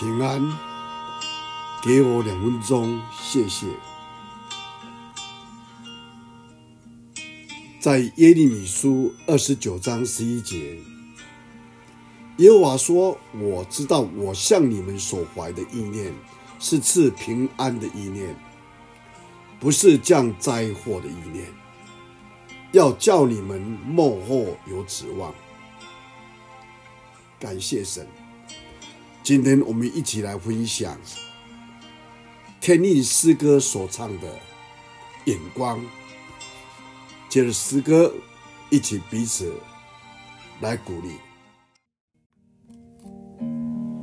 平安，给我两分钟，谢谢。在耶利米书二十九章十一节，耶和华说：“我知道我向你们所怀的意念是赐平安的意念，不是降灾祸的意念，要叫你们末后有指望。”感谢神。今天我们一起来分享天意诗歌所唱的《眼光》，借着诗歌一起彼此来鼓励。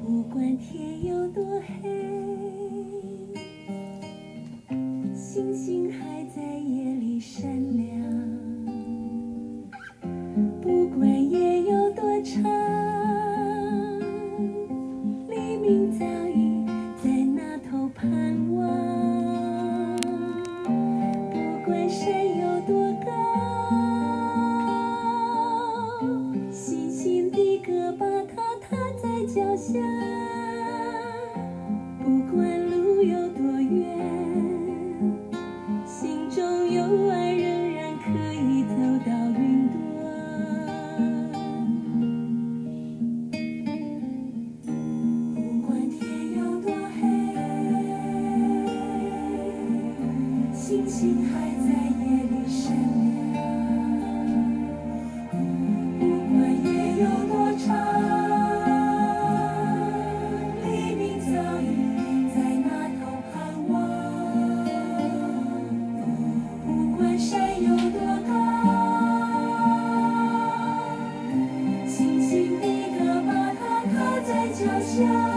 不管天有多黑，星星星还在夜里闪亮，不管夜有多长，黎明早已在那头盼望，不管山有多高，星星的歌，把它踏在脚下。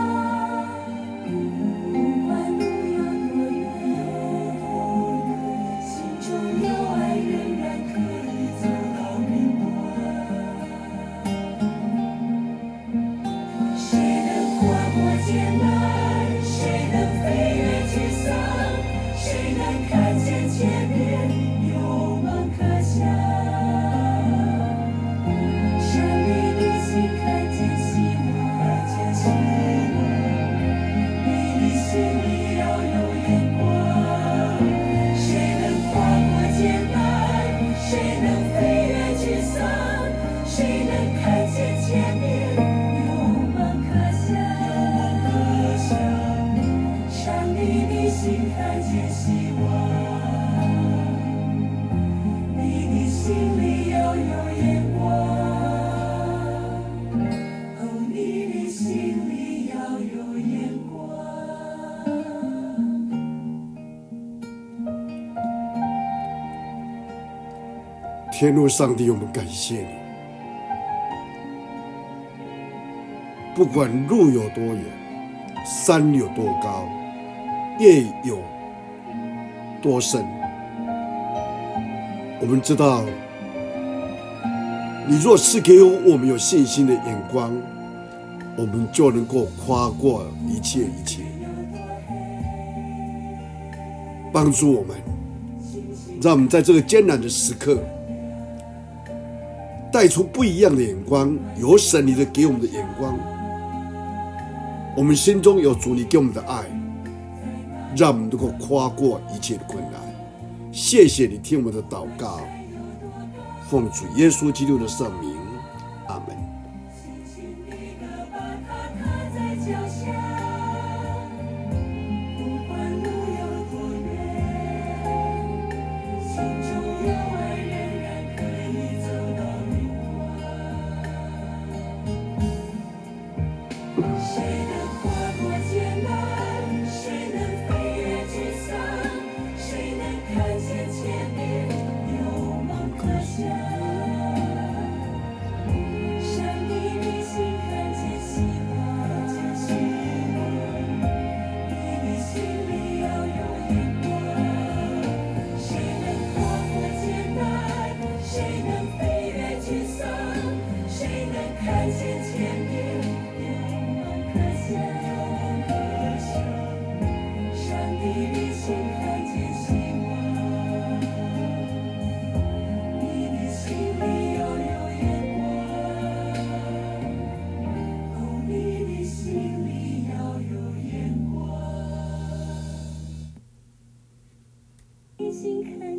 天路上帝，我们感谢你。不管路有多远，山有多高，夜有多深，我们知道，你若是给我们有信心的眼光，我们就能够跨过一切一切，帮助我们，让我们在这个艰难的时刻。带出不一样的眼光，有神你的给我们的眼光，我们心中有主你给我们的爱，让我们能够跨过一切的困难。谢谢你听我们的祷告，奉主耶稣基督的圣名，阿门。心开